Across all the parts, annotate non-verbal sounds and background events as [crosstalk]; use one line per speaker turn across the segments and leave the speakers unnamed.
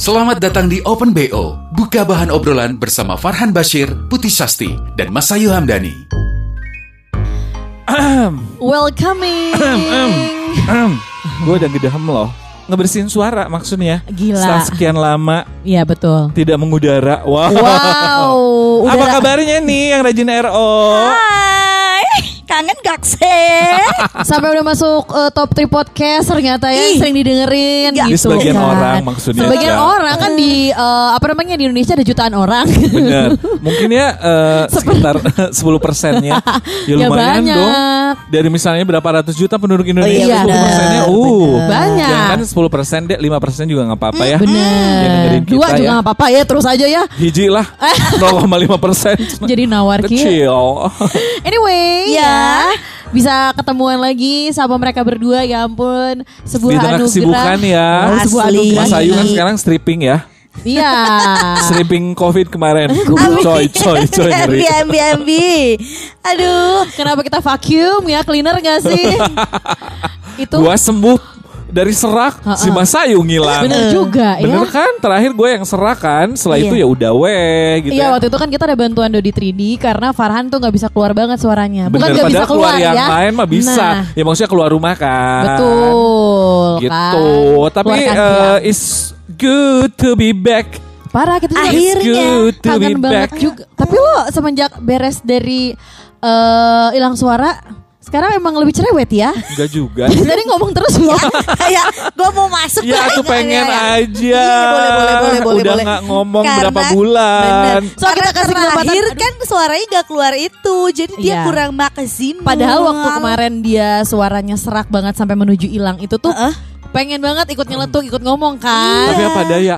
Selamat datang di Open BO. Buka bahan obrolan bersama Farhan Bashir, Putih Sasti, dan Masayu Hamdani.
Welcoming.
Gue udah gedehem loh. Ngebersihin suara maksudnya.
Gila.
Setelah sekian lama
Iya betul.
tidak mengudara. Wow.
Wow.
Apa kabarnya nih yang rajin RO?
Hai, kangen gak sih? [laughs]
sampai udah masuk eh, top 3 podcast ternyata ya
Ih.
sering didengerin
Ya.
Di
gitu.
sebagian
kan.
orang maksudnya.
Sebagian
Ya.
orang kan di eh, apa namanya di Indonesia ada jutaan orang.
Bener. [laughs] Mungkin ya eh, sekitar [laughs] 10 persennya. Ya
Ya
lumayan
banyak.
dong. Dari misalnya berapa ratus juta penduduk Indonesia,
iya,
10 persennya, uh.
Banyak.
Jangan kan 10 persen deh, 5 persen juga gak apa-apa ya.
Bener.
Yang dengerin
Dua
kita
juga
ya.
nggak apa-apa ya terus aja ya.
Hiji lah, 0,5 persen.
Jadi nawar.
Kecil.
Anyway,
Ya.
Bisa ketemuan lagi sama mereka berdua ya ampun. Sebuah
Di tengah
anugerah.
kesibukan ya.
Oh, sebuah
Asli.
anugerah.
Mas Ayu kan sekarang stripping ya.
Iya. [laughs]
Stripping covid kemarin. [laughs] Coy, coy, coy. [laughs]
Ambi, ambi, ambi. Aduh.
Kenapa kita vacuum ya cleaner gak sih? Itu
Gua sembuh dari serak, si Mas Ayu ngilang.
bener juga
Bener
ya.
kan? Terakhir gue yang serak kan. Setelah
Iya.
itu ya udah weh gitu
Iya
ya.
waktu itu kan kita ada bantuan Dodi 3D karena Farhan tuh nggak bisa keluar banget suaranya. Bukan
Bener,
nggak bisa
padahal
keluar,
yang
ya.
lain mah bisa.
Nah,
Ya maksudnya keluar rumah kan.
betul.
Gitu.
kan.
Tapi
siang.
it's good to be back.
parah kita juga
Akhirnya.
good to
kangen
be
banget
back.
juga. Tapi lo semenjak beres dari eh, hilang suara, sekarang emang lebih cerewet ya.
Enggak juga.
Tadi ngomong terus lo. [laughs]
Kayak gue mau masuk
Ya
lah,
aku pengen aja.
Iya, boleh, boleh, boleh, boleh,
Udah
boleh.
nggak ngomong
Karena-
berapa bulan.
Bener.
So, kita
Karena
kasih kesempatan-
terakhir
aduh.
kan suaranya gak keluar itu, jadi dia
Iya.
kurang maksimal.
Padahal waktu kemarin dia suaranya serak banget sampai menuju hilang itu tuh
Heeh.
Pengen banget ikut nyeletuk, ikut ngomong kan.
Tapi apa daya?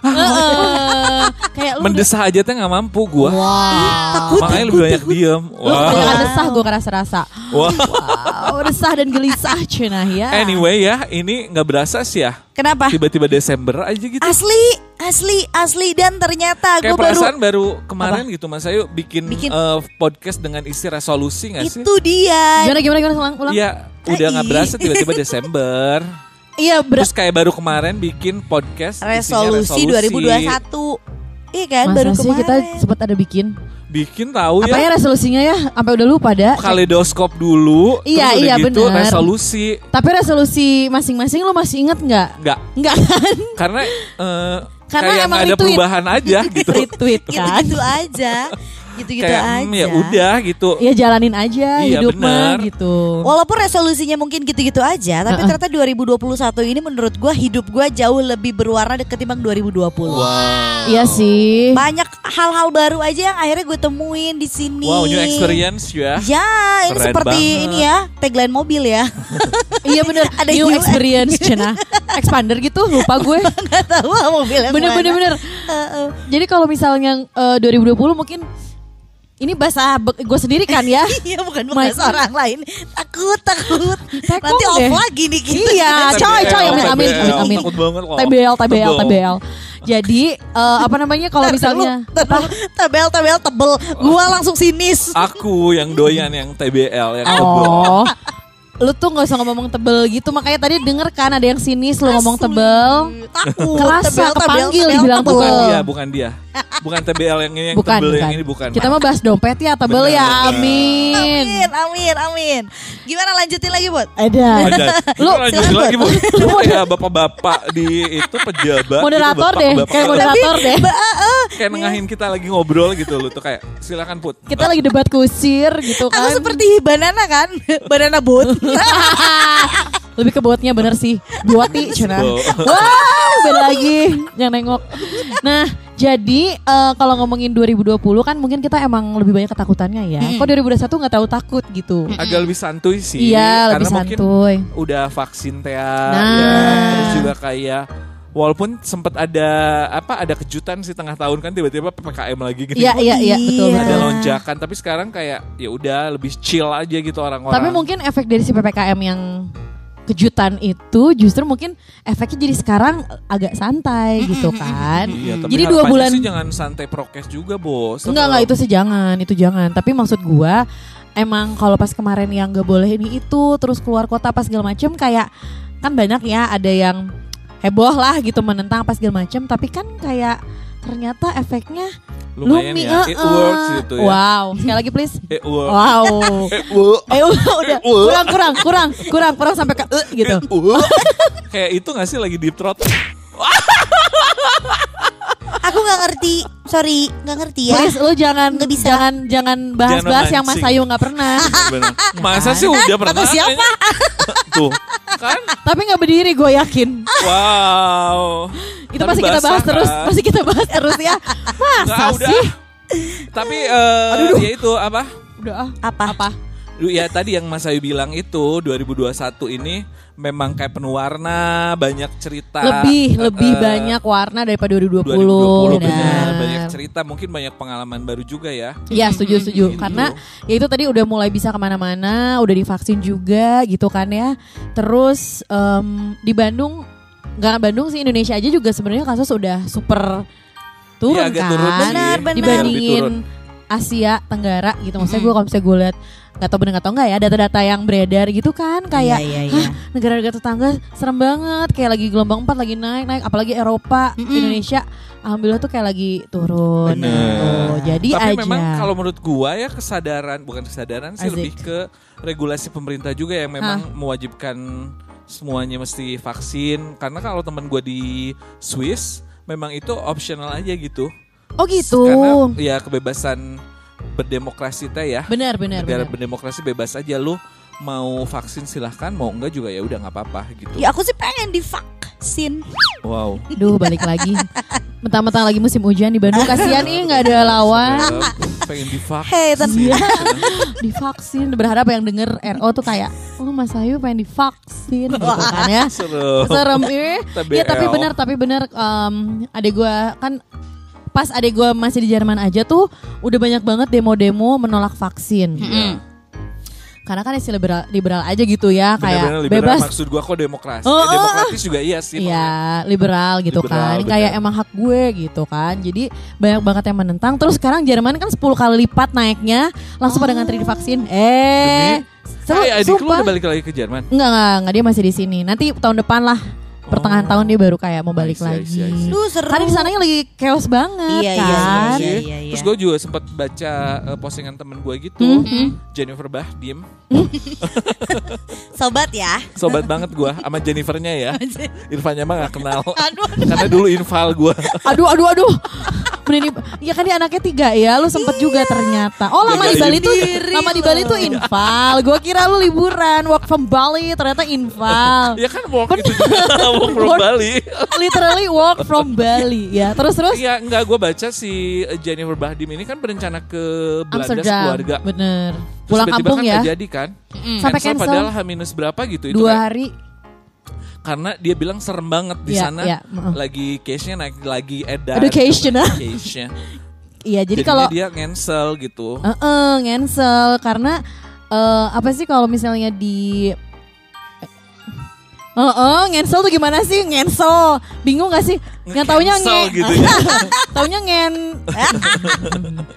Heeh. Kayak lu
Mendesah aja teh nggak mampu gua.
Wow.
Makanya lebih banyak diem.
Lu kebanyakan desah gue kerasa-rasa.
Wah.
Wow, desah dan gelisah cenah ya.
Anyway ya, ini nggak berasa sih ya.
Kenapa?
Tiba-tiba Desember aja gitu.
Asli, asli, asli dan ternyata gue
Kayak
baru
perasaan baru kemarin gitu Mas Ayu bikin,
Bikin-
eh, podcast dengan isi resolusi gak sih?
itu dia.
Gimana gimana gimana ulang ulang.
Iya, udah nggak
Ih.
berasa tiba-tiba [laughs] Desember.
Iya ber-
Terus kayak baru kemarin bikin podcast isinya
Resolusi 2021. Iya kan,
Masa
baru
sih
kemarin.
kita sempat ada bikin.
Bikin tahu
Apa ya
ya
resolusinya ya? Sampai udah lupa dah.
kaleidoskop dulu.
Iya,
terus
iya,
gitu
bener.
resolusi.
Tapi resolusi masing-masing lo masih inget nggak?
Nggak,
Nggak kan?
karena eh,
Karena
kayak
emang
ada
retweet.
perubahan aja [laughs] gitu.
Retweet kan?
Gitu-gitu aja. Gitu-gitu
kayak
aja.
hmm, ya udah gitu.
Ya jalanin aja
Iya,
hidup mah gitu.
Walaupun resolusinya mungkin gitu-gitu aja, tapi
Uh-uh.
ternyata 2021 ini menurut gua hidup gua jauh lebih berwarna ketimbang 2020.
Iya sih.
Banyak hal-hal baru aja yang akhirnya gue temuin di sini.
Wow, new experience ya.
Ya, ini
Keren
seperti
banget.
ini ya, tagline mobil ya. [laughs]
Iya bener [laughs]
Ada
New
yang-
experience cenah Expander gitu lupa gue [laughs]
Gak tahu ah, mobil yang
Bener bener bener
Heeh.
Jadi kalau misalnya eh, 2020 mungkin Ini bahasa gue sendiri kan ya [laughs]
Iya bukan bukan orang lain. Takut takut.
Tekong
Nanti off
deh.
lagi nih kita.
Iya [laughs] coy coy amin amin amin
Takut banget loh.
TBL TBL
Tebel.
TBL Jadi eh, apa namanya kalau misalnya
tabel tabel tebel. Gua langsung sinis.
Aku yang doyan yang TBL yang tebel.
Oh [laughs] Lu tuh gak usah ngomong tebel gitu Makanya tadi denger kan ada yang sinis Lu ngomong tebel
Takut.
Kerasa, kepanggil dibilang
tebel.
Bukan
tebel.
dia, bukan dia. Bukan TBL yang ini yang
Bukan,
tebel yang
bukan.
ini bukan.
Kita mah bahas dompet ya tebel
Bener,
ya. Amin
Amin, amin, amin. Gimana lanjutin lagi, Bud?
Ada
Ada. [laughs]
Lu
lanjutin
silakan,
lagi, Bu.
Bud.
Lu [laughs] kayak bapak-bapak di itu pejabat.
Moderator
gitu,
deh. Kayak moderator deh
eh,
Kayak nengahin kita lagi ngobrol gitu lu tuh kayak silakan put.
Kita lagi debat kusir gitu kan
Aku seperti banana kan? [laughs] banana boat. [laughs]
Lebih ke botnya bener sih Buati cina. Wah beda lagi Yang nengok Nah jadi eh, kalau ngomongin 2020 kan mungkin kita emang lebih banyak ketakutannya ya Kok 2021 gak tahu takut gitu
Agak lebih santuy sih.
Iya lebih
karena mungkin
santuy
udah vaksin teh
Nah.
ya. Terus juga kayak Walaupun sempat ada apa ada kejutan sih tengah tahun kan tiba-tiba PPKM lagi gitu.
Iya iya iya betul.
Ada
betul.
lonjakan tapi sekarang kayak ya udah lebih chill aja gitu orang-orang.
Tapi mungkin efek dari si PPKM yang kejutan itu justru mungkin efeknya jadi sekarang agak santai gitu kan.
Iya, tapi
Jadi dua bulan
sih jangan santai prokes juga, Bos.
Enggak enggak itu sih jangan, itu jangan. Tapi maksud gua emang kalau pas kemarin yang gak boleh ini itu terus keluar kota pas segala macem kayak kan banyak ya ada yang heboh lah gitu menentang pas segala macem tapi kan kayak ternyata efeknya
lumayan
lumi,
ya. It
eh,
works
eh.
gitu ya.
Wow, sekali lagi please. [laughs]
It works.
Wow. [laughs]
It works. [laughs]
Eh udah kurang kurang kurang kurang kurang sampai ke eh, gitu.
Kayak itu gak sih lagi deep throat?
Aku nggak ngerti. Sorry, nggak ngerti ya.
Please lu jangan
Nggak bisa.
jangan jangan bahas-bahas yang Mas. Ayu nggak pernah. [laughs]
Masa sih udah pernah?
Kata siapa?
Tuh, kan?
Tapi nggak berdiri gue yakin.
Wow.
Itu
Tapi
masih kita bahas terus,
kan?
masih kita bahas terus ya. Masa
Nggak, udah.
sih?
Tapi eh ya itu apa?
Udah ah.
Apa?
Apa?
Lu ya tadi yang Mas Ayu bilang itu 2021 ini memang kayak penuh warna, banyak cerita.
Lebih
Eh,
lebih banyak warna daripada 2020.
2020 benar.
Benar.
Banyak cerita, mungkin banyak pengalaman baru juga ya.
Iya setuju setuju
Gitu.
karena ya itu tadi udah mulai bisa ke mana-mana udah divaksin juga gitu kan ya terus em, di Bandung nggak Bandung sih Indonesia aja juga sebenarnya kasus udah super turun
agak
kan
turun.
Benar, benar.
dibandingin. Asia Tenggara gitu maksudnya gue kalau misalnya gue lihat nggak tahu benar nggak tahu nggak ya data-data yang beredar gitu kan kayak
Iya, iya, iya.
"Hah, negara-negara tetangga serem banget kayak lagi gelombang 4 lagi naik naik apalagi Eropa
Mm-mm.
Indonesia alhamdulillah tuh kayak lagi turun
Bener.
gitu. jadi
Tapi
aja
memang kalau menurut gua ya kesadaran bukan kesadaran sih
Asik.
lebih ke regulasi pemerintah juga yang memang mewajibkan semuanya mesti vaksin karena kalau teman gua di Swiss memang itu optional aja gitu.
oh gitu
Karena ya kebebasan berdemokrasi teh ya.
benar benar
Negara
benar
berdemokrasi bebas aja lu mau vaksin silahkan mau enggak juga ya udah nggak apa-apa gitu.
Ya aku sih pengen divaksin.
Wow.
Duh balik lagi Mentang-mentang lagi musim hujan di Bandung Kasihan ih nggak ada lawan
Ya, pengen divaksin.
Ten-
Iya. [laughs] Divaksin Berharap yang denger RO tuh kayak Oh Mas Ayu pengen divaksin gitu kan ya. Serem ih
TBL.
Ya tapi benar Tapi benar em, Adek gue kan Pas adek gue masih di Jerman aja tuh Udah banyak banget demo-demo menolak vaksin. Karena kan isi liberal, liberal aja gitu ya Kayak
Bener-bener liberal,
bebas.
maksud gua kok demokrasi.
Oh,
Eh,
oh,
demokratis juga iya sih.
Iya liberal gitu
Liberal,
kan.
benar.
Kayak emang hak gue gitu kan. Jadi banyak banget yang menentang. Terus sekarang Jerman kan 10 kali lipat naiknya. Langsung pada ngantri divaksin Eh seru,
Hai, adik lu udah balik lagi ke Jerman.
Enggak, enggak, enggak. Dia masih di sini. Nanti tahun depan lah. Pertengahan
Oh.
tahun dia baru kayak mau balik lagi.
see, I see.
Duh seru.
Karena di sananya lagi chaos banget
Iya, iya,
kan.
iya,
sih.
iya, iya.
Terus gue juga sempat baca eh, postingan temen gue gitu.
Mhm.
Jennifer Bahdim. [laughs]
Sobat ya.
Sobat banget gue sama Jennifernya ya. Irfannya mah gak kenal. [laughs]
Aduh.
Karena dulu inval gue. [laughs]
Aduh, aduh, aduh. Bener Iya kan dia anaknya tiga ya. Lu sempet juga ternyata. Oh lama di Bali tuh, lama di Bali tuh infal. Gue kira lu liburan, work from Bali. Ternyata infal.
ya kan walk itu juga. Walk from
Work-
Bali.
Literally work from Bali ya. Terus terus.
Iya enggak gue baca si Jennifer Bahdim ini kan berencana ke Belanda
Amsterdam,
sekeluarga.
bener.
Terus
Pulang
tiba-tiba
kampung
kan
ya.
nggak jadi kan.
Sampai cancel.
Padahal H minus berapa gitu. Itu
Dua
kayak-
hari.
karena dia bilang serem banget di
Iya,
sana.
mm.
Lagi case-nya naik lagi edar.
Education, ah.
Case-nya. [laughs]
Iya jadi kalau
dia cancel gitu.
Heeh, ngensel karena eh, apa sih kalau misalnya di Heeh, ngensel tuh gimana sih? Ngensel. Bingung gak sih? Yang taunya nge
gitu ya. [laughs]
taunya ngen [laughs]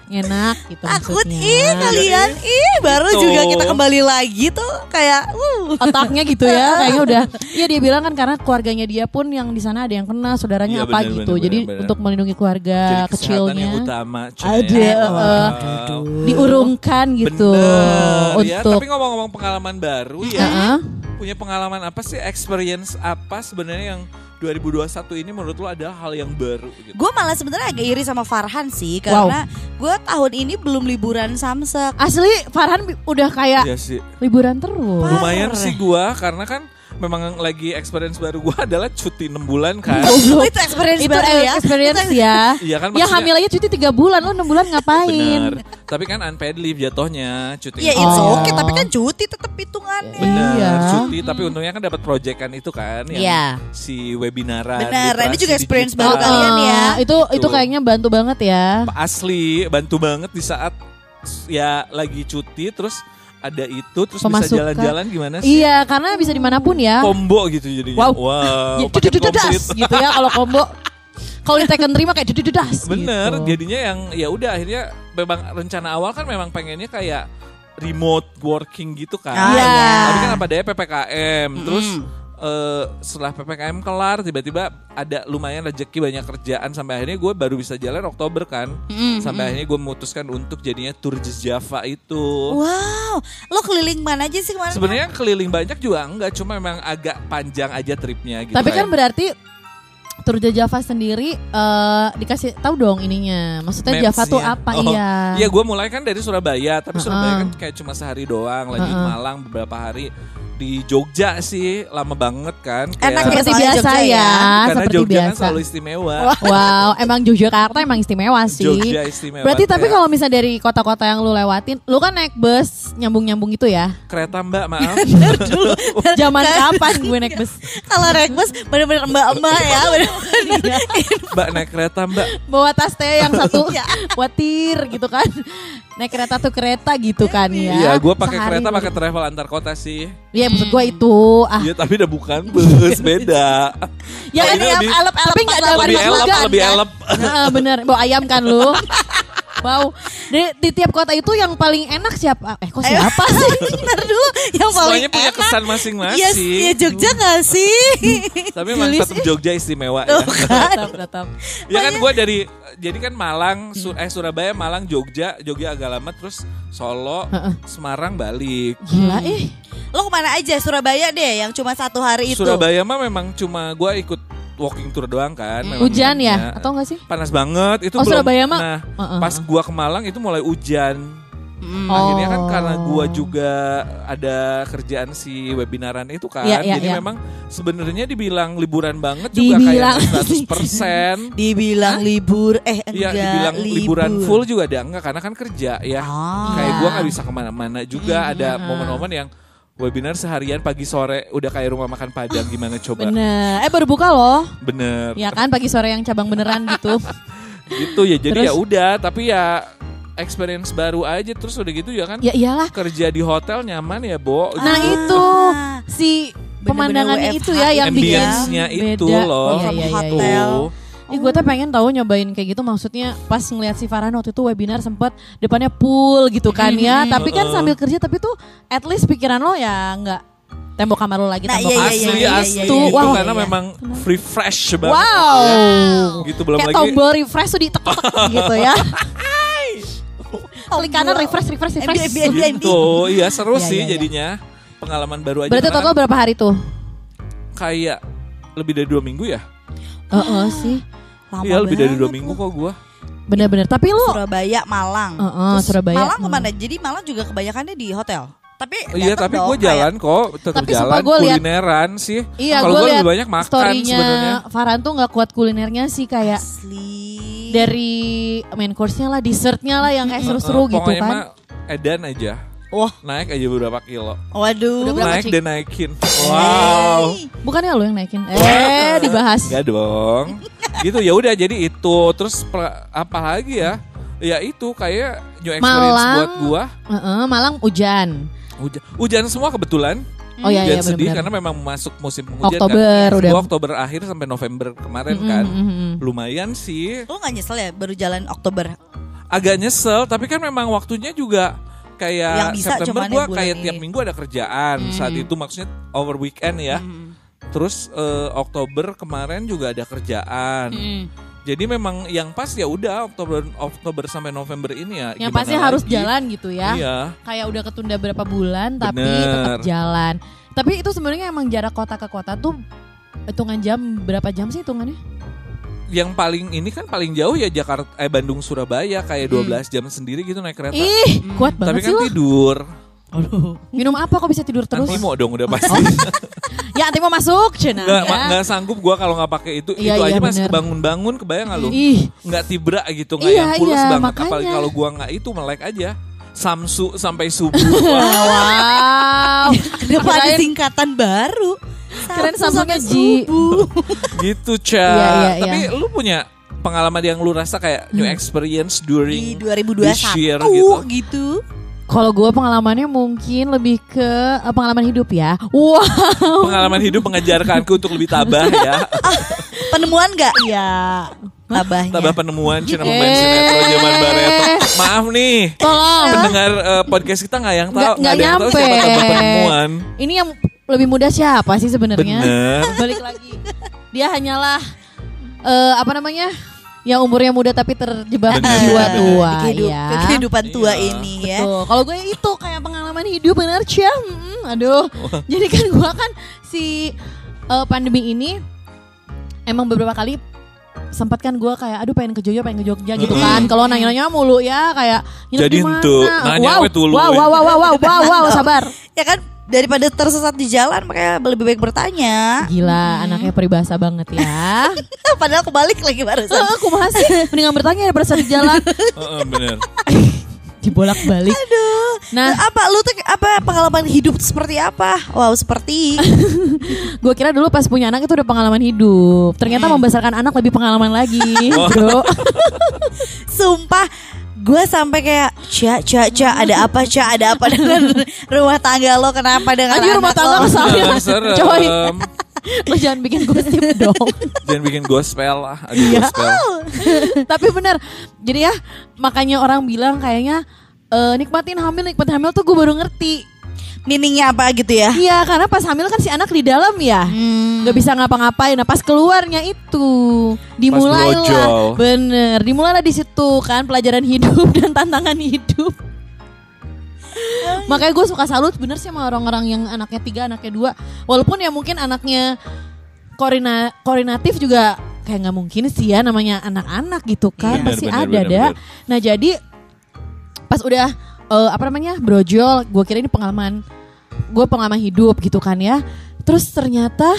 ngenak gitu
Takut
maksudnya.
ih kalian ih baru
Gitu.
juga kita kembali lagi tuh kayak uh.
Otaknya gitu ya, [laughs] kayaknya udah. Iya dia bilang kan karena keluarganya dia pun yang di sana ada yang kena, saudaranya
Iya,
apa
benar,
gitu.
benar,
Jadi
benar.
untuk melindungi keluarga
Jadi
kecilnya
yang utama. cuy.
ada eh,
Wow.
diurungkan gitu
Bener, ya.
untuk
Tapi ngomong-ngomong pengalaman baru ya.
Heeh.
Punya pengalaman apa sih? Experience apa sebenarnya yang 2021 ini menurut lo ada hal yang baru gitu?
Gue malah sebenarnya agak iri sama Farhan sih karena gue tahun ini belum liburan samsek.
Asli Farhan udah kayak
Iya sih.
liburan terus.
Lumayan sih gua karena kan memang lagi experience baru gue [laughs] adalah cuti 6 bulan kan.
Oh, itu experience
itu
baru ya.
experience ya.
Iya kan
ya hamil aja cuti tiga bulan, lo enam bulan ngapain?
Bener. Tapi kan unpaid leave jatuhnya cuti.
Iya,
enam
it's
Oh.
okay, tapi kan cuti tetap hitungannya.
Bener,
Iya.
cuti tapi untungnya kan dapat proyekan itu kan yang
Iya.
si webinaran.
Bener, ini juga experience
digital.
baru kalian ya.
Ah, Itu itu
Betul.
kayaknya bantu banget ya.
Asli, bantu banget di saat ya lagi cuti terus ada itu terus bisa
Pemasukan.
jalan-jalan gimana sih?
Iya, karena bisa di mana pun ya.
Combo gitu jadinya.
Wow.
Wow,
Ya, dudududas gitu ya kalau [laughs] combo. Kalau di Tekken terima kayak dudududas.
Bener,
gitu.
jadinya yang ya udah akhirnya memang rencana awal kan memang pengennya kayak remote working gitu kan.
Iya.
Tapi kan apa daya PPKM, terus eh, setelah PPKM kelar tiba-tiba ada lumayan rezeki banyak kerjaan sampai akhirnya gue baru bisa jalan Oktober kan. Sampai akhirnya gue memutuskan untuk jadinya tour Jazz Java itu.
Wow, lo keliling mana aja sih kemarin?
Sebenarnya keliling banyak juga enggak, cuma memang agak panjang aja tripnya gitu.
Tapi kan berarti Tour de Java sendiri eh, dikasih tahu dong ininya. Maksudnya Java tuh
Maps-nya.
apa?
Oh,
iya.
Iya, gue mulai kan dari Surabaya, tapi Surabaya
Uh-uh.
kan kayak cuma sehari doang, lanjut
Uh-uh.
Malang beberapa hari di Jogja sih lama banget kan.
Enak
Kayak-
ya
Seperti biasa
Jogja
ya,
ya.
Karena
seperti
Jogja kan
biasa.
selalu istimewa.
Wow, emang Yogyakarta emang istimewa sih.
Jogja istimewa.
Berarti tapi
Kayak
kalau misalnya dari kota-kota yang lu lewatin, lu kan naik bus nyambung-nyambung itu ya.
kereta Mbak, maaf. [laughs] [laughs]
Zaman kapan gue naik bus?
Kalau naik bus bener-bener mbak-mbak ya. bener-bener.
Mbak naik kereta Mbak.
Bawa tas teh yang satu [laughs]
Ya.
watir gitu kan. Naik kereta tuh kereta gitu kan ya.
Iya, gue pakai kereta pakai travel antar kota sih.
Iya maksud gue itu. Ah,
Iya, tapi udah bukan bus, [laughs] beda.
ya kan
ini
ya,
lebih-
elep, tapi nggak ada
lebih elep,
juga,
lebih
kan?
elep.
Nah, bener, bawa ayam kan lu. [laughs] Wow, di, di tiap kota itu yang paling enak siapa? Eh kok siapa sih? [laughs]
Bentar dulu, yang paling
Semuanya punya
enak.
kesan
Iya,
masing-masing.
iya Jogja gak sih? [laughs]
Tapi memang tetap Jogja istimewa ya.
tetap, tetap.
Ya kan gue dari jadi kan Malang, Su- eh Surabaya, Malang, Jogja, Jogja agak lama terus Solo, Semarang, balik.
Gila eh.
Lo ke mana aja? Surabaya deh, yang cuma satu hari itu.
Surabaya mah memang cuma gue ikut walking tour doang kan. memang
Hujan ya? Atau enggak sih?
Panas banget itu
Oh,
belum.
Surabaya mah?
Nah,
Heeh.
pas gua ke Malang itu mulai hujan.
Mm.
Akhirnya kan
Oh.
karena gua juga ada kerjaan si webinaran itu kan.
Iya, iya,
jadi
iya.
memang sebenarnya dibilang liburan banget juga
Dibilang. [laughs]
kayak 100%. [laughs]
Dibilang libur, eh enggak
dibilang
libur.
liburan full juga ada enggak karena kan kerja ya.
Ah.
Kayak gua nggak bisa ke mana-mana juga ada momen-momen yang webinar seharian pagi sore udah kayak rumah makan padang gimana coba.
Bener. Eh baru buka loh.
Bener.
Ya kan pagi sore yang cabang beneran [laughs] gitu.
gitu ya jadi ya udah tapi ya experience baru aja terus udah gitu ya kan
ya iyalah.
kerja di hotel nyaman ya Bo
Nah
Ah.
itu si pemandangannya itu ya yang bikin
ambience-nya itu
beda.
loh
Oh, iya,
Sama
iya, iya,
hotel.
Iya.
Tuh.
Ih, gue tuh pengen tahu nyobain kayak gitu. Maksudnya pas ngeliat si Farhan waktu itu webinar sempet depannya pool gitu kan ya. [laughs] Tapi kan sambil kerja tapi tuh at least pikiran lo ya nggak tembok kamar lo lagi
Nah,
tembok
iya, iya,
asli
asli
iya,
asli
iya,
itu
iya,
wow.
karena
iya.
memang free fresh banget.
Wow.
Gitu belum
kayak
lagi.
tombol refresh tuh ditek [laughs] gitu ya. [laughs] Klik kanan refresh refresh refresh.
MB, MB, MB.
gitu. Iya seru
Iya,
sih
iya, iya.
jadinya. Pengalaman baru aja
berarti total berapa hari tuh?
Kayak lebih dari dua minggu ya?
Heeh sih
Lama
iya lebih dari dua minggu kok gua
bener-bener tapi lo
Surabaya, Malang.
Heeh,
Terus
Surabaya.
Malang
Hmm.
ke mana? Jadi Malang juga kebanyakannya di hotel. Tapi
iya
datang
tapi gue jalan kok tetap
Tapi
jalan
gua liat-
kulineran sih
Iya,
kalau
gue
gue
lihat
lebih banyak makan sebenarnya
Farhan tuh nggak kuat kulinernya sih kayak
Asli.
dari main course-nya lah, dessertnya lah yang kayak seru-seru
Eh,
gitu
pokoknya
kan.
mah edan aja
Wah,
naik aja beberapa kilo
waduh.
Udah berapa,
naik
Cik?
dan naikin wow
Bukannya lo yang naikin? Eh, dibahas.
Gak dong [laughs] gitu ya udah jadi itu terus apa lagi ya ya itu kayak new experience
Malang.
buat gua
Heeh, Malang hujan.
hujan hujan semua kebetulan
Oh iya
hujan
iya
sedih
benar-benar.
karena memang masuk musim penghujan
Oktober
kan.
udah.
Gua Oktober akhir sampai November kemarin
Mm-mm,
kan
mm-mm.
lumayan sih
Lo gak nyesel ya baru jalan Oktober?
agak nyesel tapi kan memang waktunya juga kayak
Yang bisa
September
bulan
kayak
ini.
tiap minggu ada kerjaan saat itu maksudnya over weekend ya
Hmm.
terus eh, Oktober kemarin juga ada kerjaan
Hmm.
jadi memang yang pas ya udah Oktober Oktober sampai November ini ya
Yang pasti harus
lagi?
jalan gitu ya.
iya
Kayak udah ketunda berapa bulan tapi
Bener.
tetap jalan. Tapi itu sebenarnya emang jarak kota ke kota tuh hitungan jam berapa jam sih hitungannya?
Yang paling ini kan paling jauh ya Jakarta eh Bandung Surabaya kayak 12 jam sendiri gitu naik kereta
Ih, kuat
tapi
banget
kan
sih
tidur
Aduh.
Minum apa kok bisa tidur terus?
Antimo dong udah pasti. [laughs]
Ya antimo masuk, cina.
Nggak,
ya.
ma- nggak sanggup gue kalau nggak pakai itu.
Iya,
itu
iya,
aja masih
bener.
bangun-bangun kebayang nggak lu?
Ih,
Nggak tibra gitu, nggak
Iya,
yang pulas
iya,
banget.
makanya.
Apalagi kalau gua nggak itu melek aja. Samsu sampai subuh. [laughs] Wah,
wow. [laughs]
Kenapa ada singkatan baru?
Keren Samsungnya
sampai
Ji.
subuh. [laughs]
gitu, Ca.
Iya, iya,
Tapi
iya.
lu punya pengalaman yang lu rasa kayak new experience
Di
during
2021
this year gitu.
gitu.
Kalau gue pengalamannya mungkin lebih ke eh, pengalaman hidup ya. Wow.
Pengalaman hidup mengajarkanku untuk lebih tabah ya.
Penemuan gak? Iya. Tabahnya.
Tabah penemuan Cina
Eh.
pemain sinetron zaman Barreto. Maaf nih.
Tolong.
Pendengar eh, podcast kita nggak yang tahu,
Nggak-
ada yang tahu siapa tabah penemuan.
Ini yang lebih muda siapa sih sebenarnya?
Bener.
Balik lagi. Dia hanyalah eh apa namanya? Yang umurnya muda tapi terjebak
Bener,
jiwa
bener.
tua
Kehidup-
ya.
Kehidupan tua
Iya.
ini ya.
Betul. Kalau gue itu kayak pengalaman hidup bener cia. Mm, aduh. Jadi kan gue kan si eh, pandemi ini emang beberapa kali sempat kan gue kayak aduh pengen ke Jogja pengen ke Jogja gitu kan kalau nanya-nanya mulu ya kayak
Jadi
di mana?
ente, nanya
wow,
we tulu,
wow, wow wow wow wow wow [laughs] wow sabar
Ya kan daripada tersesat di jalan makanya lebih baik bertanya.
gila anaknya peribahasa banget ya [laughs]
Padahal kebalik lagi barusan. [laughs]
Aku masih mendingan bertanya daripada saat di jalan
Heeh, bener.
Dibolak balik
Aduh.
nah.
Apa lu tuh apa pengalaman hidup seperti apa? Wow, seperti. [laughs]
Gue kira dulu pas punya anak itu udah pengalaman hidup. Ternyata membesarkan anak lebih pengalaman lagi [laughs] bro. [laughs]
Sumpah gue sampai kayak cia cia cia ada apa cia ada apa? Dengan rumah tangga lo kenapa dengan
Anjir, rumah
anak
tangga
lo?
Coy. Lo jangan bikin gosip dong
Jangan bikin gospel lah. Aduh,
Iya.
gospel. [laughs]
tapi bener jadi ya makanya orang bilang kayaknya eh, nikmatin hamil nikmatin hamil tuh gue baru ngerti
Meaningnya apa gitu ya?
iya karena pas hamil kan si anak di dalam ya
Hmm.
nggak bisa ngapa-ngapain nah pas keluarnya itu dimulailah bener dimulailah di situ kan pelajaran hidup [laughs] dan tantangan hidup [laughs] makanya gue suka salut bener sih sama orang-orang yang anaknya tiga anaknya dua walaupun ya mungkin anaknya koordina koordinatif juga kayak nggak mungkin sih ya namanya anak-anak gitu kan
Bener,
pasti
bener,
ada
bener,
dah
bener.
nah jadi pas udah eh, apa namanya brojol gue kira ini pengalaman gue pengalaman hidup gitu kan ya terus ternyata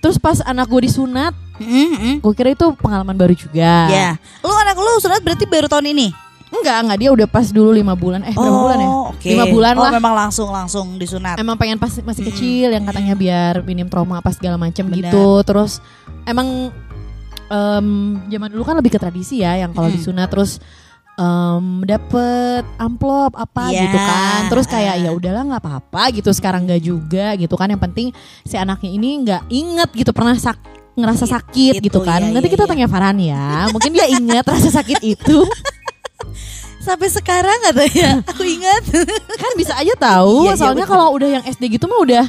terus pas anak gue disunat
Mm, mm.
gue kira itu pengalaman baru juga
Ya, lu anak lu sunat berarti baru tahun ini?
Enggak enggak. Dia udah pas dulu lima bulan. Eh berapa bulan ya?
Oh, oke.
lima bulan
oh,
lah.
memang langsung langsung disunat.
emang pengen pas masih kecil yang katanya biar minim trauma apa segala macam gitu. Terus emang em, zaman dulu kan lebih ke tradisi ya yang kalau
Mm.
disunat terus em, dapet amplop apa
Iya.
gitu kan. Terus kayak ya udahlah nggak apa-apa gitu. Sekarang nggak juga gitu kan. Yang penting si anaknya ini nggak inget gitu pernah sak ngerasa sakit
Itu,
gitu kan.
iya,
nanti
iya,
kita
iya.
tanya Farhan ya. Mungkin dia inget rasa sakit itu [laughs]
Sampai sekarang katanya. [laughs] Aku ingat.
kan bisa aja tahu
Iya, iya,
soalnya kalau udah yang SD gitu mah udah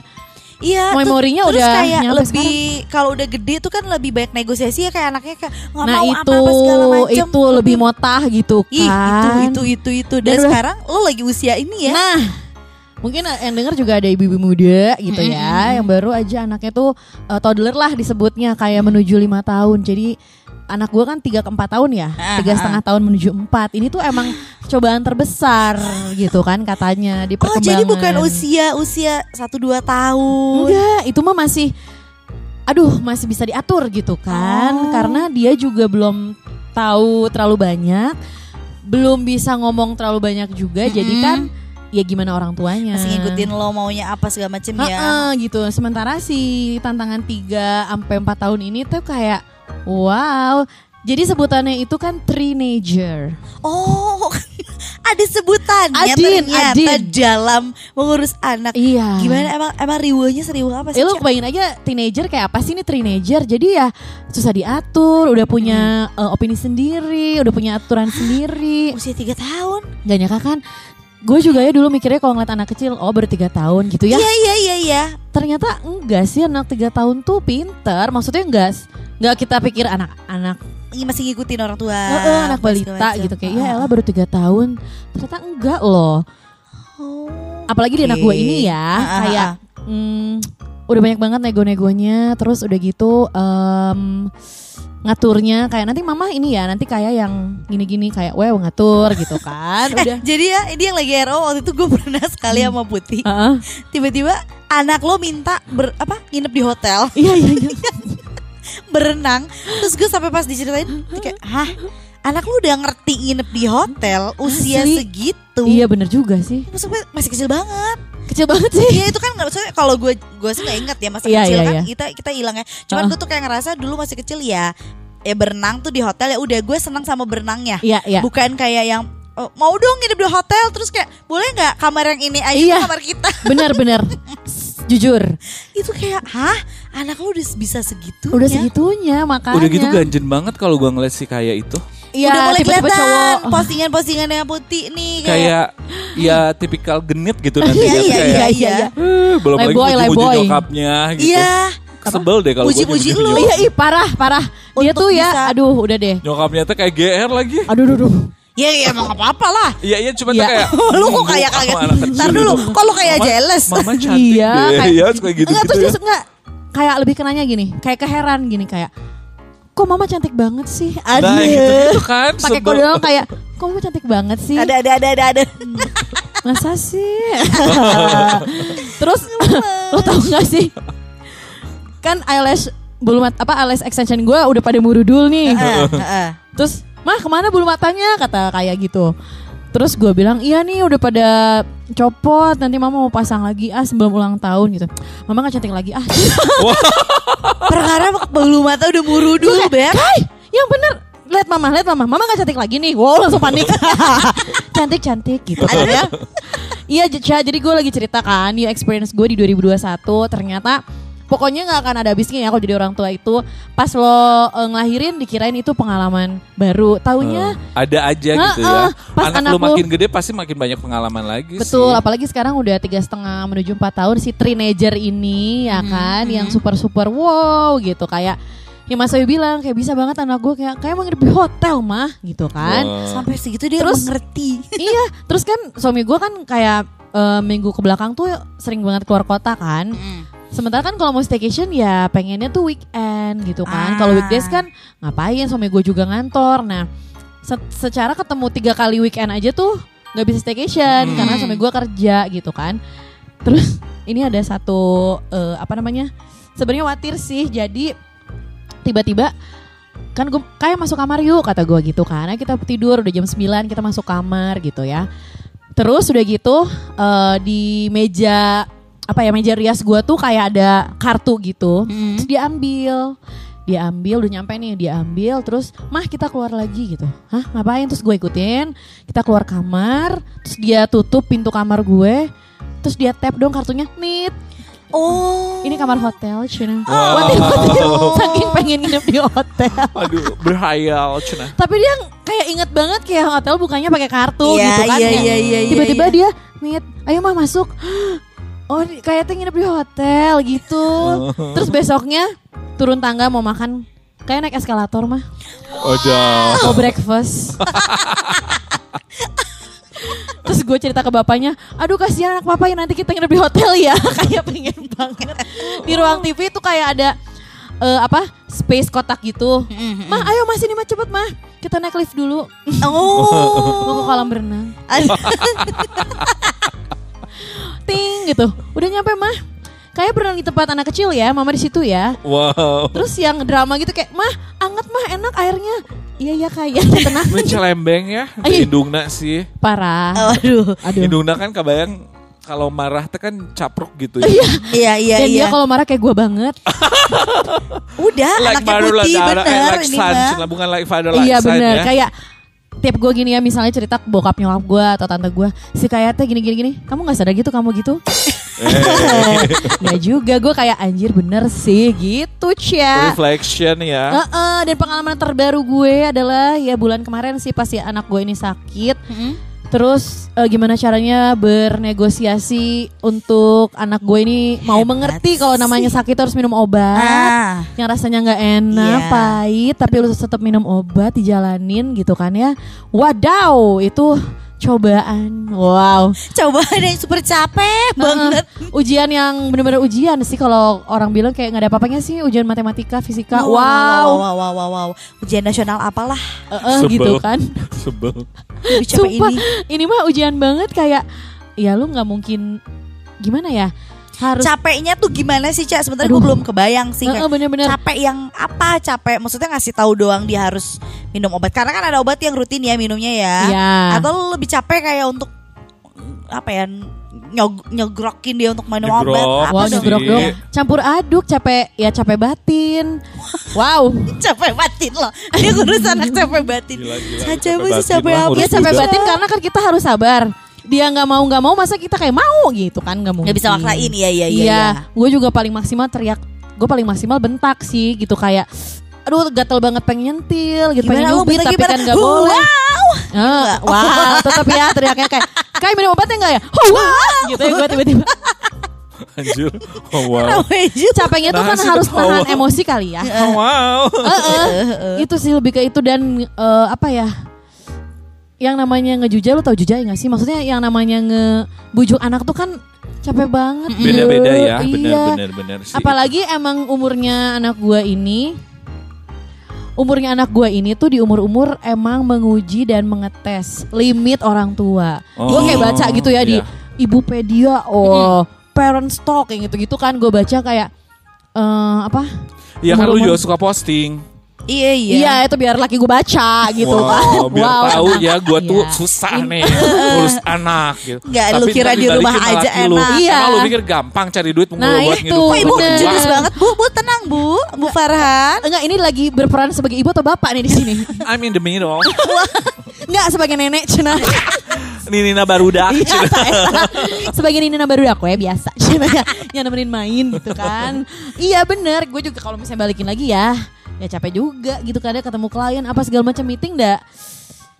Iya,
Memorinya
terus
udah
kayak lebih kalau udah gede tuh kan lebih banyak negosiasi ya kayak anaknya kayak nggak
nah
mau
itu
apa-apa segala macam.
itu lebih motah gitu kan
Ih, itu itu itu itu. Dan
Dan
sekarang lo lagi usia ini ya.
Nah, mungkin yang denger juga ada ibu-ibu muda gitu ya, yang baru aja anaknya tuh uh, toddler lah disebutnya kayak menuju lima tahun. Jadi anak gua kan tiga ke empat tahun ya,
Ah,
tiga
ah.
setengah tahun menuju empat. Ini tuh emang cobaan terbesar gitu kan katanya di
Oh
perkembangan.
jadi bukan usia usia satu dua tahun.
Enggak, itu mah masih aduh masih bisa diatur gitu kan
Oh.
karena dia juga belum tahu terlalu banyak belum bisa ngomong terlalu banyak juga jadi
Mm-mm.
kan ya gimana orang tuanya
Masih ngikutin lo maunya apa segala macem ya.
Heeh, gitu sementara si tantangan 3 sampai 4 tahun ini tuh kayak wow jadi sebutannya itu kan teenager
Oh, [laughs] ada sebutannya
Adin,
ternyata
Adin.
dalam mengurus anak.
iya
Gimana emang emang riwanya seribu apa sih?
Eh lu
Cak?
kebayangin aja teenager kayak apa sih ini teenager Jadi ya susah diatur Udah punya eh, opini sendiri Udah punya aturan sendiri
Usia tiga tahun.
Gak nyangka kan Gue juga ya dulu mikirnya kalau ngeliat anak kecil Oh baru 3 tahun gitu ya
Iya iya iya iya.
Ternyata enggak sih anak 3 tahun tuh pinter Maksudnya enggak Enggak kita pikir anak-anak
masih ngikutin orang tua.
eh, eh, anak balita gitu Kayak ya
Ah.
elah baru 3 tahun Ternyata enggak loh
Oh.
Apalagi di anak gue ini ya
Ah, ah,
Kayak hmm, Udah banyak banget nego-negonya Terus udah gitu em, ngaturnya kayak nanti mama ini ya nanti kayak yang gini-gini kayak wow ngatur gitu [laughs] kan
Eh,
udah
jadi ya ini yang lagi RO waktu itu gue pernah sekali sama Putih.
Heeh.
Tiba-tiba anak lo minta ber, apa nginep di hotel [laughs]
iya iya iya [laughs]
berenang. Terus gue sampai pas diceritain kayak hah anak lo udah ngerti nginep di hotel usia
Asli.
segitu.
iya bener juga sih
Maksudnya masih kecil banget.
Kecil banget sih
Iya itu kan nggak maksudnya kalau gue gue sih nggak inget ya masa
Iya,
kecil
iya,
kan
iya.
kita kita hilangnya. Cuman
Heeh.
gue tuh kayak ngerasa dulu masih kecil ya ya berenang tuh di hotel ya udah gue senang sama berenangnya.
iya iya
Bukan kayak yang oh, mau dong nginep di hotel terus kayak boleh nggak kamar yang ini aja
Iya.
tuh kamar kita. [laughs]
bener bener jujur
itu kayak hah anak lu udah bisa segitu
udah segitunya makanya
Udah gitu ganjen banget kalau gua ngeliat si kayak itu.
Iya,
udah mulai
tipe-tipe
kelihatan
cowok.
postingan-postingan yang putih nih kayak,
Kayak ya tipikal genit gitu [laughs] nanti
Iya,
kan,
iya,
kayak
iya,
iya,
iya.
iya.
eh, belum lagi muji-muji
leboy.
nyokapnya gitu.
Iya.
Sebel deh kalau nyuji
lu.
Iya, ih parah, parah. Dia
Untuk
tuh ya,
bisa-
aduh udah deh.
Nyokapnya tuh kayak GR lagi.
Aduh, aduh, aduh.
Ya ya emang apa-apa lah.
Iya iya cuma
Iya.
tuh kayak [laughs]
lu kok
"Hmm,
kayak kaget.
sama anak kecil
Ntar dulu,
gitu."
kok lu kayak
Mama-
jealous?
Mama cantik
Iya,
deh.
kayak-
Iya suka gitu
enggak,
gitu
terus
ya.
enggak. Kayak lebih kenanya gini, kayak keheran gini kayak Kok mama cantik banget sih? Aduh.
Nah gitu, gitu kan.
Pakai kode doang kayak Kok mama cantik banget sih?
Ada ada ada ada ada.
Masa sih? [laughs] Terus lo tau gak sih? Kan eyelash bulu mata apa eyelash extension gue udah pada murudul nih. Terus, mah ke mana bulu matanya? Kata kayak gitu. Terus gue bilang, iya nih udah pada copot. Nanti mama mau pasang lagi ah sebelum ulang tahun gitu. Mama gak cantik lagi ah.
Perkara bulu mata udah murudul, Beb.
Kai, yang bener. Lihat mama, lihat mama. Mama gak cantik lagi nih. Wow langsung panik. [laughs] cantik cantik gitu ya. Iya jadi gue lagi cerita kan ya experience gue di 2021 ternyata pokoknya nggak akan ada habisnya ya kalau jadi orang tua itu pas lo eh, ngelahirin dikirain itu pengalaman baru taunya
Eh, ada aja gitu
Heeh,
ya.
pas
anak,
anak
lu
lu-
makin gede pasti makin banyak pengalaman lagi
Betul,
sih.
apalagi sekarang udah tiga setengah menuju empat tahun si teenager ini ya kan, yang super super wow gitu kayak yang Mas Ayu bilang kayak bisa banget anak gue kayak kayak mau di hotel mah gitu kan.
Wah.
Sampai segitu dia
Terus-
mengerti. [laughs]
iya, terus kan suami gue kan kayak eh, minggu ke belakang tuh sering banget keluar kota kan. Sementara kan kalau mau staycation ya pengennya tuh weekend gitu kan. Kalau
Ah.
weekdays kan ngapain suami gue juga ngantor. Nah, se- secara ketemu tiga kali weekend aja tuh nggak bisa staycation
Hmm.
karena suami gue kerja gitu kan. Terus [laughs] ini ada satu eh, apa namanya? Sebenarnya khawatir sih. Jadi tiba-tiba kan gue kayak masuk kamar yuk kata gue gitu kan. Nah, kita tidur udah jam 9 kita masuk kamar gitu ya. Terus udah gitu eh, di meja apa ya meja rias gue tuh kayak ada kartu gitu. Terus dia ambil dia ambil udah nyampe nih dia ambil terus mah kita keluar lagi gitu hah ngapain terus gue ikutin kita keluar kamar terus dia tutup pintu kamar gue terus dia tap dong kartunya nit
Oh.
ini kamar hotel Cina
Wow.
Waduh, waduh, saking pengen nginep di hotel
Aduh, berhayal cina.
tapi dia kayak inget banget kayak hotel bukannya pakai kartu
Iya,
gitu kan
iya, iya, iya, iya,
tiba-tiba
iya.
dia nit ayo mah masuk oh kayaknya nginep di hotel gitu [laughs] terus besoknya turun tangga mau makan kayak naik eskalator mah
Udah.
mau breakfast [laughs] Terus gue cerita ke bapaknya, aduh kasihan anak papa ya nanti kita nginep di hotel ya. [laughs] kayak pengen banget. Di ruang TV itu kayak ada eh, apa space kotak gitu. Mah ayo mas ini mah cepet mah. Kita naik lift dulu. Mau ke
Oh.
kolam berenang.
Aduh.
Ting gitu. Udah nyampe mah. Kayak berenang di tempat anak kecil ya, mama di situ ya.
Wow.
Terus yang drama gitu kayak, mah anget mah enak airnya. Iya iya kayak [laughs] tenang.
Ini celembeng ya.
Ay.
Indungna sih.
Parah.
Aduh.
Aduh.
Indungna kan kebayang kalau marah tuh kan capruk gitu ya.
Iya iya
Dan
iya.
dia kalau marah kayak gue banget.
Udah
like
anaknya putih
like,
bener
like
ini
son, bukan like father like
iya bener
ya.
kayak tiap gue gini ya misalnya cerita ke bokap nyokap gue atau tante gue si kayaknya gini gini gini kamu nggak sadar gitu kamu gitu? [laughs] Nggak juga gue kayak anjir bener sih gitu cia.
Reflection ya.
Heeh, dan pengalaman terbaru gue adalah ya bulan kemarin sih pas si anak gue ini sakit terus eh, gimana caranya bernegosiasi untuk anak gue ini mau
Hebat
mengerti kalau namanya sakit harus minum obat
Ah.
yang rasanya nggak enak,
Iya.
pahit, tapi lu tetap minum obat dijalanin gitu kan ya. Wadaw, itu cobaan. Wow.
Coba ada yang super capek banget.
Heeh. ujian yang bener-bener ujian sih kalau orang bilang kayak nggak ada apa-apanya sih ujian matematika, fisika.
Wow,
Wow.
wow, wow, wow, wow. Ujian nasional apalah
Eh, eh, gitu kan. [laughs]
Sebel.
Lebih capek
Sumpah,
ini.
ini mah ujian banget kayak ya lu nggak mungkin gimana ya? Harus
Capeknya tuh gimana sih, Cak? Sebenarnya gue belum kebayang sih.
Eh, eh,
kayak
bener-bener.
Capek yang apa? Capek maksudnya ngasih tahu doang dia harus minum obat. Karena kan ada obat yang rutin ya minumnya ya.
Iya.
Atau lu lebih capek kayak untuk apa ya nyog nyogrokin dia untuk minum
Nyegrok.
obat. Apa
Wow,
sih?
dong. Campur aduk, capek ya capek batin. Wow. [laughs]
capek batin loh. Dia ngurus anak capek batin.
Gila, gila.
Capek
Capek
sih
batin
capek apa?
Ya capek
juga.
batin karena kan kita harus sabar. Dia nggak mau nggak mau masa kita kayak mau gitu kan nggak mungkin.
Nggak bisa maksain ya ya ya.
Iya, gue juga paling maksimal teriak. Gue paling maksimal bentak sih gitu kayak aduh gatel banget pengen nyentil gitu
Gimana
pengen nyubit tapi
gimana?
kan nggak boleh.
Wow.
Ah, wow, tetap ya [laughs] teriaknya kayak kayak minum obatnya enggak ya? Oh, wow. gitu ya gue tiba-tiba.
Anjir. Oh, wow.
Juga.
Capeknya tuh
Nah,
kan harus nahan emosi kali ya.
Oh, wow.
itu sih lebih ke itu dan eh, apa ya yang namanya ngejuja lu tau juja nggak sih maksudnya yang namanya ngebujuk anak tuh kan capek banget
Beda-beda
Iya.
ya, benar-benar benar sih.
apalagi emang umurnya anak gua ini umurnya anak gua ini tuh di umur-umur emang menguji dan mengetes limit orang tua gua kayak baca gitu ya di
iya.
Ibupedia oh parent stock yang gitu-gitu kan gue baca kayak eh apa
Iya kan lu juga suka posting.
Iya iya.
Iya itu biar laki gue baca gitu
wow,
kan. [laughs]
biar tahu ya gue tuh
Iya.
susah nih ngurus anak gitu.
Nggak, lu
Tapi
kira
ntar
di rumah aja
lu.
enak.
Iya.
Emang lu pikir gampang cari duit
Nah,
buat
itu.
Oh ibu
Bener.
jurus banget bu, Farhan.
Enggak ini lagi berperan sebagai ibu atau bapak nih di sini. [laughs]
I'm in the middle. [laughs]
Enggak sebagai nenek cina. [laughs]
Nina Barudak.
Iya, sebagai Nina baru aku ya biasa. Cina yang nemenin main gitu kan. Iya bener, gue juga kalau misalnya balikin lagi ya, ya capek juga gitu kadang ketemu klien apa segala macam meeting dah.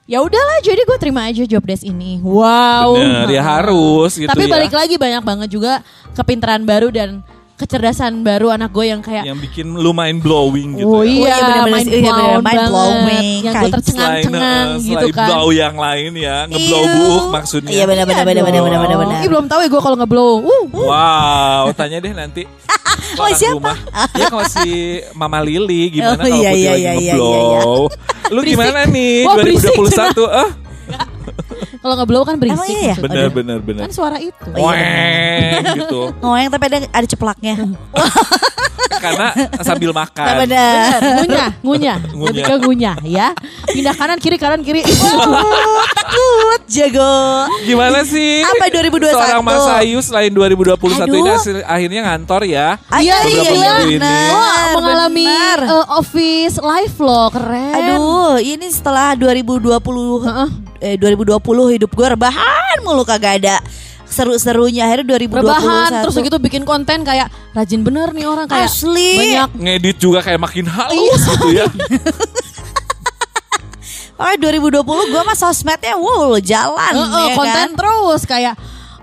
Ya udahlah, jadi gue terima aja job desk ini. Wow.
Bener, ya harus gitu
Tapi
ya.
balik lagi banyak banget juga kepintaran baru dan kecerdasan baru anak gue yang kayak
Yang bikin lu mind blowing gitu
Oh
ya.
iya,
Oh iya,
mind
iya, mind blowing.
Yang gue tercengang-cengang gitu kan.
blow yang lain ya, ngeblow
Iya.
book maksudnya.
Iya benar benar benar benar benar benar benar.
Ih belum tahu ya gue kalau ngeblow. Uh,
Wow, tanya deh nanti. [laughs]
Oh, siapa?
Rumah. Ya kalau si Mama Lili gimana
Oh,
kalau
iya,
Putih
iya,
lagi
iya, iya,
ngeblow. Lu gimana nih
Wah, berisik.
2021? Ah,
kalau ngeblow kan berisik.
Emang iya ya?
bener bener bener.
Kan suara itu.
Weng [laughs] gitu.
Ngoyang tapi ada ada ceplaknya. [laughs]
Karena sambil
Nah,
makan.
benar.
ngunyah, ngunyah,
Ngunyah.
lebih ke ngunyah ya. Pindah kanan kiri kanan kiri.
Takut [laughs] jago.
Gimana sih?
Apa 2021?
Seorang Mas Ayu selain 2021 ini
Aduh.
hasil- akhirnya ngantor ya.
Ah,
Iya,
iya,
beberapa
iya,
minggu ini.
benar,
Oh, mengalami eh, office life loh, keren.
Aduh, ini setelah 2020
Heeh.
eh 2020 hidup gue rebahan mulu kagak ada seru-serunya. Akhirnya 2021.
Rebahan terus gitu bikin konten kayak rajin bener nih orang kayak
Asli.
banyak
Ngedit juga kayak makin halus
Iya.
gitu ya. [laughs]
Oh, 2020 gue mah sosmednya wow jalan
Heeh,
ya
konten
kan?
terus kayak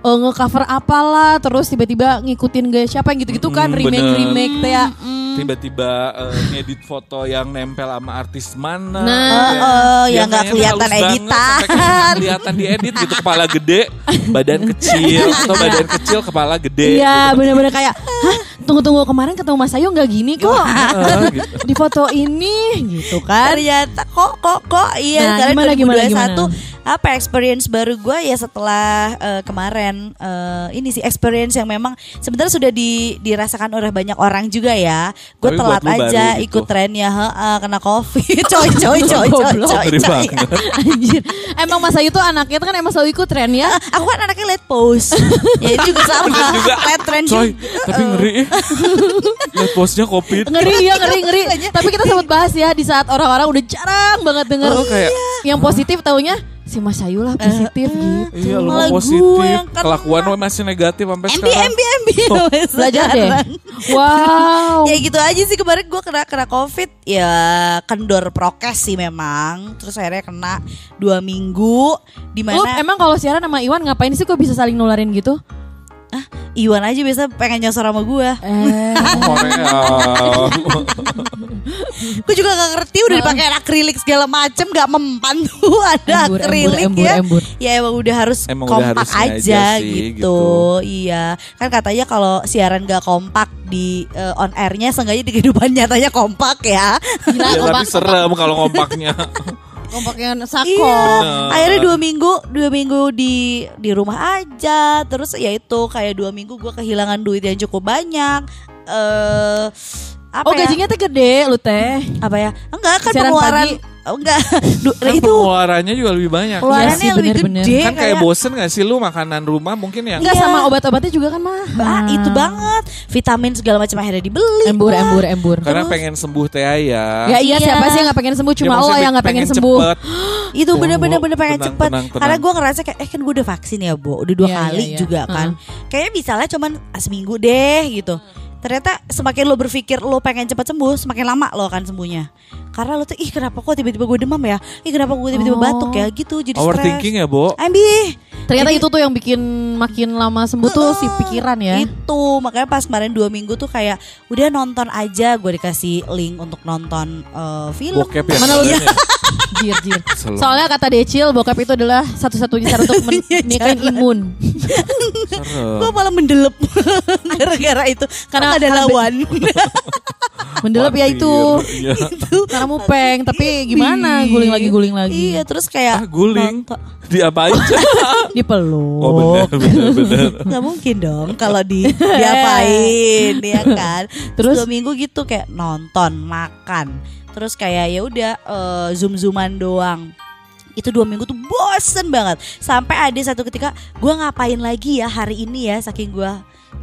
eh, nge-cover apalah terus tiba-tiba ngikutin gaya siapa yang gitu-gitu kan
Mm,
remake
bener.
remake teh ya.
Tiba-tiba eh, ngedit foto yang nempel sama artis mana.
Nah.
ya.
Oh, yang nggak kelihatan editan.
kelihatan diedit gitu kepala gede, badan kecil [laughs] atau badan kecil kepala gede.
Iya
gitu.
bener-bener kayak Hah tunggu-tunggu kemarin ketemu Mas Ayu nggak gini kok [laughs]
gitu.
Di foto ini gitu kan
Ternyata kok kok kok iya
Nah,
karena
gimana,
2021
gimana, gimana?
Apa experience baru gue ya setelah eh, kemarin eh, ini sih experience yang memang sebenarnya sudah di, dirasakan oleh banyak orang juga ya. Gue telat aja
baru gitu.
ikut trennya heeh, kena covid. [laughs] coy coy coy coy coy. Coy.
Anjir Emang Mas Ayu tuh anaknya tuh kan emang selalu ikut tren ya
Aku kan anaknya late post. ya itu juga sama.
Juga.
Late trend
Coy,
juga.
tapi ngeri. Lihat posnya covid.
Ngeri ya ngeri ngeri Tapi kita sempat bahas ya Di saat orang-orang udah jarang banget denger
Oh, kayak
Yang positif taunya Si Mas Ayu lah positif gitu
Iya lu
Malah
positif
yang kena.
Kelakuan lo masih negatif sampai
MB
sekarang
MB [laughs] MB.
Belajar deh. Wow [laughs]
Ya gitu aja sih kemarin gue kena kena covid ya kendor prokes sih memang terus akhirnya kena dua minggu di
Lu
mana
emang kalau siaran sama Iwan ngapain sih kok bisa saling nularin gitu?
Iwan aja biasa pengen nyosor sama gue.
Eh.
Gue juga gak ngerti udah dipakai akrilik segala macem gak mempan tuh [laughs] ada
Embur, embur,
akrilik
embur,
ya.
embur.
Ya emang udah harus
Emang udah
kompak
harusnya aja
aja,
sih,
gitu.
gitu.
Iya, kan katanya kalau siaran gak kompak di eh, on airnya seenggaknya di kehidupan nyatanya kompak ya.
Gila,
ya, tapi
kompak,
serem kalau ngompaknya. [laughs]
kompaknya sako.
Iya, akhirnya dua minggu, dua minggu di di rumah aja. Terus ya itu kayak dua minggu gue kehilangan duit yang cukup banyak. Eh apa
Oh
ya?
gajinya teh gede lu teh.
apa ya? Enggak kan
Siaran
pengeluaran.
pagi.
Oh, enggak. [laughs] Du-
Kan
itu
pengeluarannya juga lebih banyak.
pengeluarannya
Iya sih,
lebih
bener-bener.
gede.
Kan kayak bosen gak sih lu makanan rumah mungkin yang
Enggak
Iya.
sama obat-obatnya juga kan mah.
Ah, itu banget. Vitamin segala macam akhirnya dibeli.
Embur,
Wah.
embur, embur.
karena pengen sembuh teh ya.
Ya iya
Iya.
siapa sih yang gak pengen sembuh
Ya,
cuma
maksudnya
Allah yang gak pengen, sembuh.
cepet. [gasps]
Itu bener-bener bener pengen
tenang,
cepet.
tenang, tenang.
Karena gue ngerasa kayak eh kan gue udah vaksin ya, Bo. Udah dua
Iya,
kali
iya, iya.
juga kan. Kayaknya misalnya cuman ah, seminggu deh gitu. Ternyata semakin lo berpikir lo pengen cepat sembuh, semakin lama lo akan sembuhnya. Karena lo tuh ih kenapa kok tiba-tiba gue demam ya? Ih kenapa gue tiba-tiba
Oh.
batuk ya? Gitu jadi.
Overthinking ya, Bo.
Ambi.
Ternyata
Jadi-
itu tuh yang bikin makin lama sembuh tuh si pikiran ya.
Itu makanya pas kemarin dua minggu tuh kayak udah nonton aja gue dikasih link untuk nonton eh, film.
Bokep ya.
Mana lu
sebenarnya. [laughs]
Jir, jir.
Selalu.
Soalnya kata Decil bokap itu adalah satu-satunya cara untuk meningkatkan [laughs] imun.
Serem.
Gue malah mendelep [laughs] gara-gara itu karena ada lawan.
Mendelep ya itu.
Iya.
Karena mupeng, tapi gimana guling lagi guling lagi.
Iya terus kayak
Ah, guling.
nonton-
Diapain?
Dipeluk.
Oh benar [laughs] benar benar.
nggak mungkin dong kalau di [laughs] diapain ya kan? Terus? Dua minggu gitu kayak nonton makan. Terus kayak ya udah eh, zoom zooman doang. Itu dua minggu tuh bosen banget. Sampai ada satu ketika gue ngapain lagi ya hari ini ya? Saking gue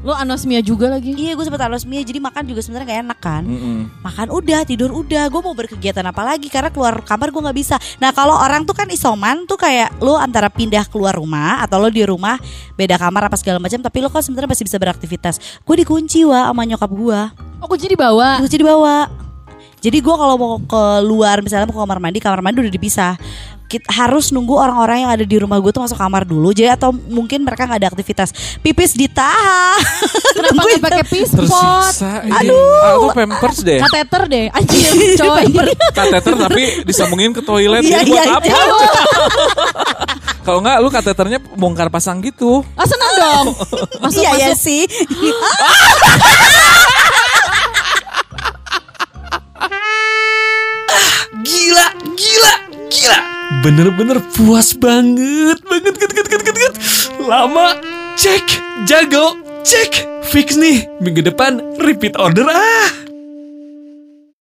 Lo anosmia juga lagi.
iya gue sempet anosmia jadi makan juga sebenarnya gak enak kan?
Mm-mm.
makan udah tidur udah gue mau berkegiatan apa lagi? Karena keluar kamar gue nggak bisa. Nah kalau orang tuh kan isoman tuh kayak lo antara pindah keluar rumah atau lo di rumah beda kamar apa segala macam tapi lo kan sebenarnya masih bisa beraktivitas. Gue dikunci wa sama nyokap gue
Oh kunci dibawa.
dikunci di bawah. Jadi gue kalau mau keluar misalnya mau ke kamar mandi kamar mandi udah dipisah Kit- harus nunggu orang-orang yang ada di rumah gue tuh masuk kamar dulu jadi atau mungkin mereka nggak ada aktivitas pipis ditahan
Kenapa nggak pakai pispot?
Ini.
Aduh.
Ah, tuh pampers deh.
Kateter deh. Anjir, [laughs] coy.
Kateter tapi disambungin ke toilet.
Iya,
Ini buat
iya,
apa?
iya. [laughs]
Kalau enggak lu kateternya bongkar pasang gitu.
Ah senang dong. [laughs] Masuk
iya ya sih
Gila, gila, gila. Bener-bener puas banget, banget, banget, banget, banget, banget. Lama, cek, jago, cek. Fix nih, minggu depan repeat order ah.